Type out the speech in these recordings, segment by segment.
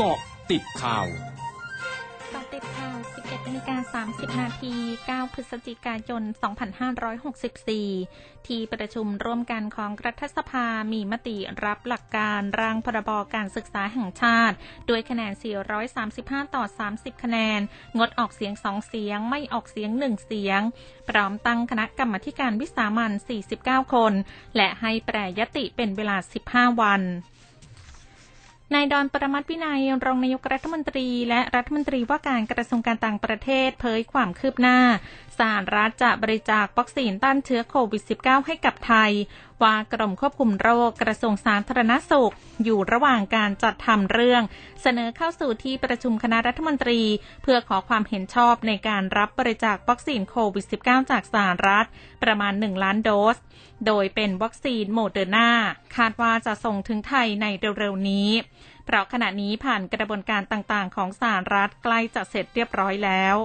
เกาะติดข่าวกาะติดข่าว 11นาฬิกา30 นาที 9 พฤศจิกายน 2564 ที่ประชุมร่วมกันของรัฐสภา มีมติรับหลักการร่างพรบการศึกษาแห่งชาติ ด้วยคะแนน 435 ต่อ 30 คะแนน งดออกเสียง 2 เสียง ไม่ออกเสียง 1 เสียง พร้อมตั้งคณะกรรมการวิสามัน 49 คน และให้แปรยติเป็นเวลา 15 วัน นายดอนประมัติวินัยรองนายกรัฐมนตรี และรัฐมนตรีว่าการกระทรวงการต่างประเทศเผยความคืบหน้าสหรัฐจะบริจาควัคซีนต้านเชื้อโควิด -19 ให้กับไทยว่ากรมควบคุมโรคกระทรวงสาธารณสุข อยู่ระหว่างการจัดทำเรื่อง เสนอเข้าสู่ที่ประชุมคณะรัฐมนตรี เพื่อขอความเห็นชอบในการรับบริจาควัคซีนโควิด -19 จากสหรัฐ ประมาณ 1 ล้านโดส โดยเป็นวัคซีนโมเดอร์นาคาดว่าจะส่งถึงไทยในเร็วๆนี้เพราะขณะนี้ผ่านกระบวนการต่างๆ ของสหรัฐใกล้จะเสร็จเรียบร้อยแล้ว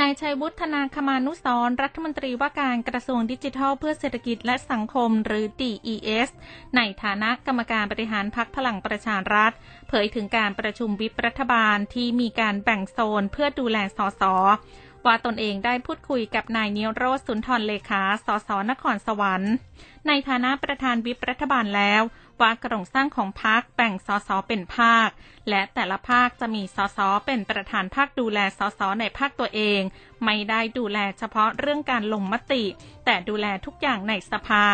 นายชัยวุฒิ ธนาคมานุสรณ์ รัฐมนตรีว่าการกระทรวงดิจิทัลเพื่อเศรษฐกิจและสังคมหรือ DES ในฐานะกรรมการบริหารพรรคพลังประชารัฐ เผยถึงการประชุมวิปรัฐบาลที่มีการแบ่งโซนเพื่อดูแลสสว่าตนเองได้พูดคุยกับนายนิโรสุนทรเลขา สสนครสวรรค์ ในฐานะประธานวิปรัฐบาลแล้ว ว่าโครงสร้างของพรรคแบ่งสสเป็นภาค และแต่ละภาคจะมีสสเป็นประธานภาคดูแลสสในภาคตัวเอง ไม่ได้ดูแลเฉพาะเรื่องการลงมติ แต่ดูแลทุกอย่างในสภา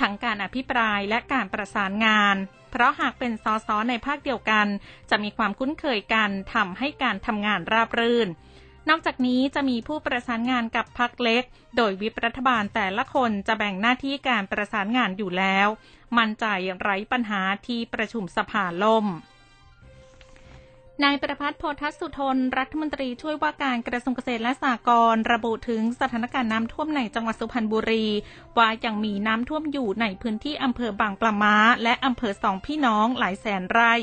ทั้งการอภิปรายและการประสานงาน เพราะหากเป็นสสในภาคเดียวกัน จะมีความคุ้นเคยกันทำให้การทำงานราบรื่น นอกจากนี้จะมีผู้ประสานงานกับพักเล็ก โดยวิปรัฐบาลแต่ละคนจะแบ่งหน้าที่การประสานงานอยู่แล้ว มั่นใจไร้ปัญหาที่ประชุมสภาล่ม นายประพัฒน์โพธสุทน รัฐมนตรีช่วยว่าการกระทรวงเกษตรและสหกรณ์ระบุถึงสถานการณ์น้ำท่วมในจังหวัดสุพรรณบุรี ว่ายังมีน้ำท่วมอยู่ในพื้นที่อำเภอบางปะมาและอำเภอสองพี่น้องหลายแสนไร่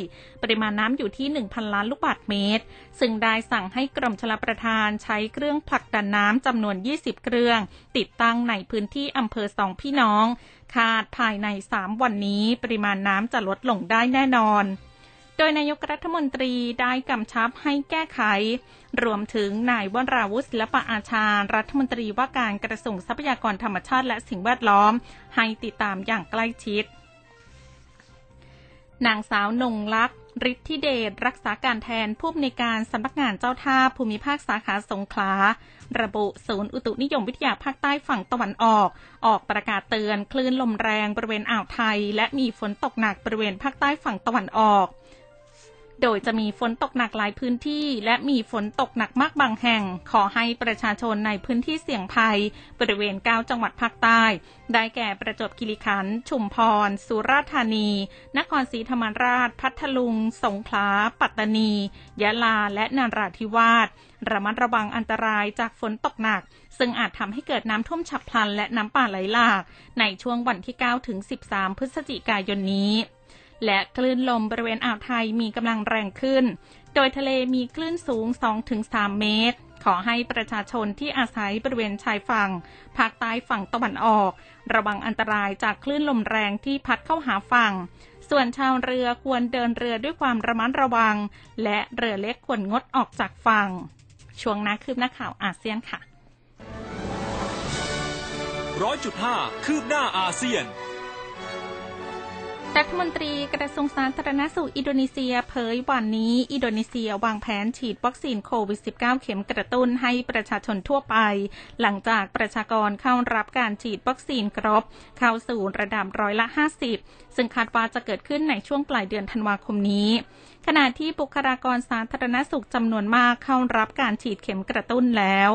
ปริมาณน้ำอยู่ที่ 1,000 ล้านลูกบาศก์เมตร ซึ่งได้สั่งให้กรมชลประทานใช้เครื่องผลักดันน้ำจำนวน 20 เครื่อง ติดตั้งในพื้นที่อำเภอสองพี่น้อง คาดภายใน 3 วันนี้ ปริมาณน้ำจะลดลงได้แน่นอน ดยนายกรัฐมนตรีได้กำชับให้แก้ไข รวมถึงนายวราวุฒิศิลปะอาชารัฐมนตรีว่าการกระทรวงทรัพยากรธรรมชาติและสิ่งแวดล้อม ให้ติดตามอย่างใกล้ชิด นางสาวนงลักษ์ฤทธิเดชรักษาการแทนผู้อำนวยการสำนักงานเจ้าท่าภูมิภาคสาขาสงขลา ระบุศูนย์อุตุนิยมวิทยาภาคใต้ฝั่งตะวันออก ออกประกาศเตือนคลื่นลมแรงบริเวณอ่าวไทย และมีฝนตกหนักบริเวณภาคใต้ฝั่งตะวันออก โดยจะมีฝนตกหนักหลายพื้นที่ และมีฝนตกหนักมากบางแห่ง ขอให้ประชาชนในพื้นที่เสี่ยงภัย บริเวณ 9 จังหวัดภาคใต้ ได้แก่ประจวบคีรีขันธ์ชุมพร สุราษฎร์ธานี นครศรีธรรมราช พัทลุง สงขลา ปัตตานี ยะลา และนราธิวาส ระมัดระวังอันตรายจากฝนตกหนัก ซึ่งอาจทำให้เกิดน้ำท่วมฉับพลันและน้ำป่าไหลหลาก ในช่วงวันที่ 9 ถึง 13 พฤศจิกายนนี้ และคลื่นลมบริเวณอ่าวไทยมีกำลังแรงขึ้น โดยทะเลมีคลื่นสูง 2-3 เมตร ขอให้ประชาชนที่อาศัยบริเวณชายฝั่ง ภาคใต้ฝั่งตะวันออก ระวังอันตรายจากคลื่นลมแรงที่พัดเข้าหาฝั่ง ส่วนชาวเรือควรเดินเรือด้วยความระมัดระวัง และเรือเล็กควรงดออกจากฝั่ง ช่วงนี้คืบหน้าข่าวอาเซียนค่ะร้อยจุดห้าคืบหน้าอาเซียน รัฐมนตรีกระทรวงสาธารณสุขอินโดนีเซียเผยวันนี้ อินโดนีเซียวางแผนฉีดวัคซีนโควิด -19 เข็มกระตุ้นให้ประชาชนทั่วไป หลังจากประชากรเข้ารับการฉีดวัคซีนครบ เข้าสู่ระดับร้อยละ 50 ซึ่งคาดว่าจะเกิดขึ้นในช่วงปลายเดือนธันวาคมนี้ ขณะที่บุคลากรสาธารณสุขจำนวนมากเข้ารับการฉีดเข็มกระตุ้นแล้ว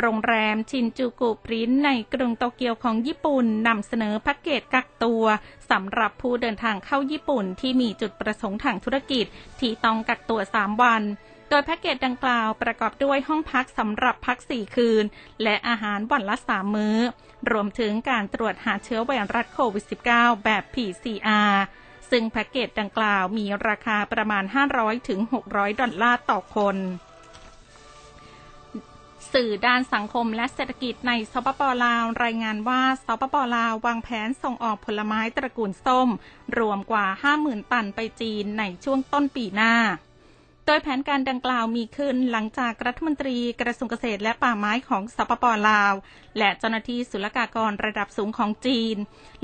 โรงแรมชินจูกุปรินในกรุงโตเกียวของญี่ปุ่นนำเสนอแพ็กเกจกักตัวสำหรับผู้เดินทางเข้าญี่ปุ่นที่มีจุดประสงค์ทางธุรกิจ ที่ต้องกักตัว 3 วัน โดยแพ็กเกจดังกล่าวประกอบด้วยห้องพักสำหรับพัก 4 คืน และอาหารวันละ 3 มื้อ รวมถึงการตรวจหาเชื้อไวรัสโควิด -19 แบบ PCR ซึ่งแพ็กเกจดังกล่าวมีราคาประมาณ 500-600 ดอลลาร์ต่อคน สื่อด้านสังคมและเศรษฐกิจในสปปลาว รายงานว่าสปปลาววางแผนส่งออกผลไม้ตระกูลส้ม รวมกว่า 50,000 ตันไปจีนในช่วงต้นปีหน้า โดยแผนการดังกล่าวมีขึ้นหลังจากรัฐมนตรีกระทรวงเกษตรและป่าไม้ของสปปลาว และเจ้าหน้าที่ศุลกากรระดับสูงของจีน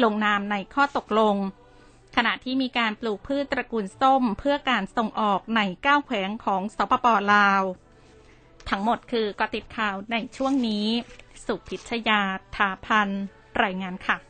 ลงนามในข้อตกลง ขณะที่มีการปลูกพืชตระกูลส้มเพื่อการส่งออกใน9แขวงของสปปลาว ทั้งหมดคือกติดข่าวในช่วงนี้ สุพิชยาทาพันรายงานค่ะ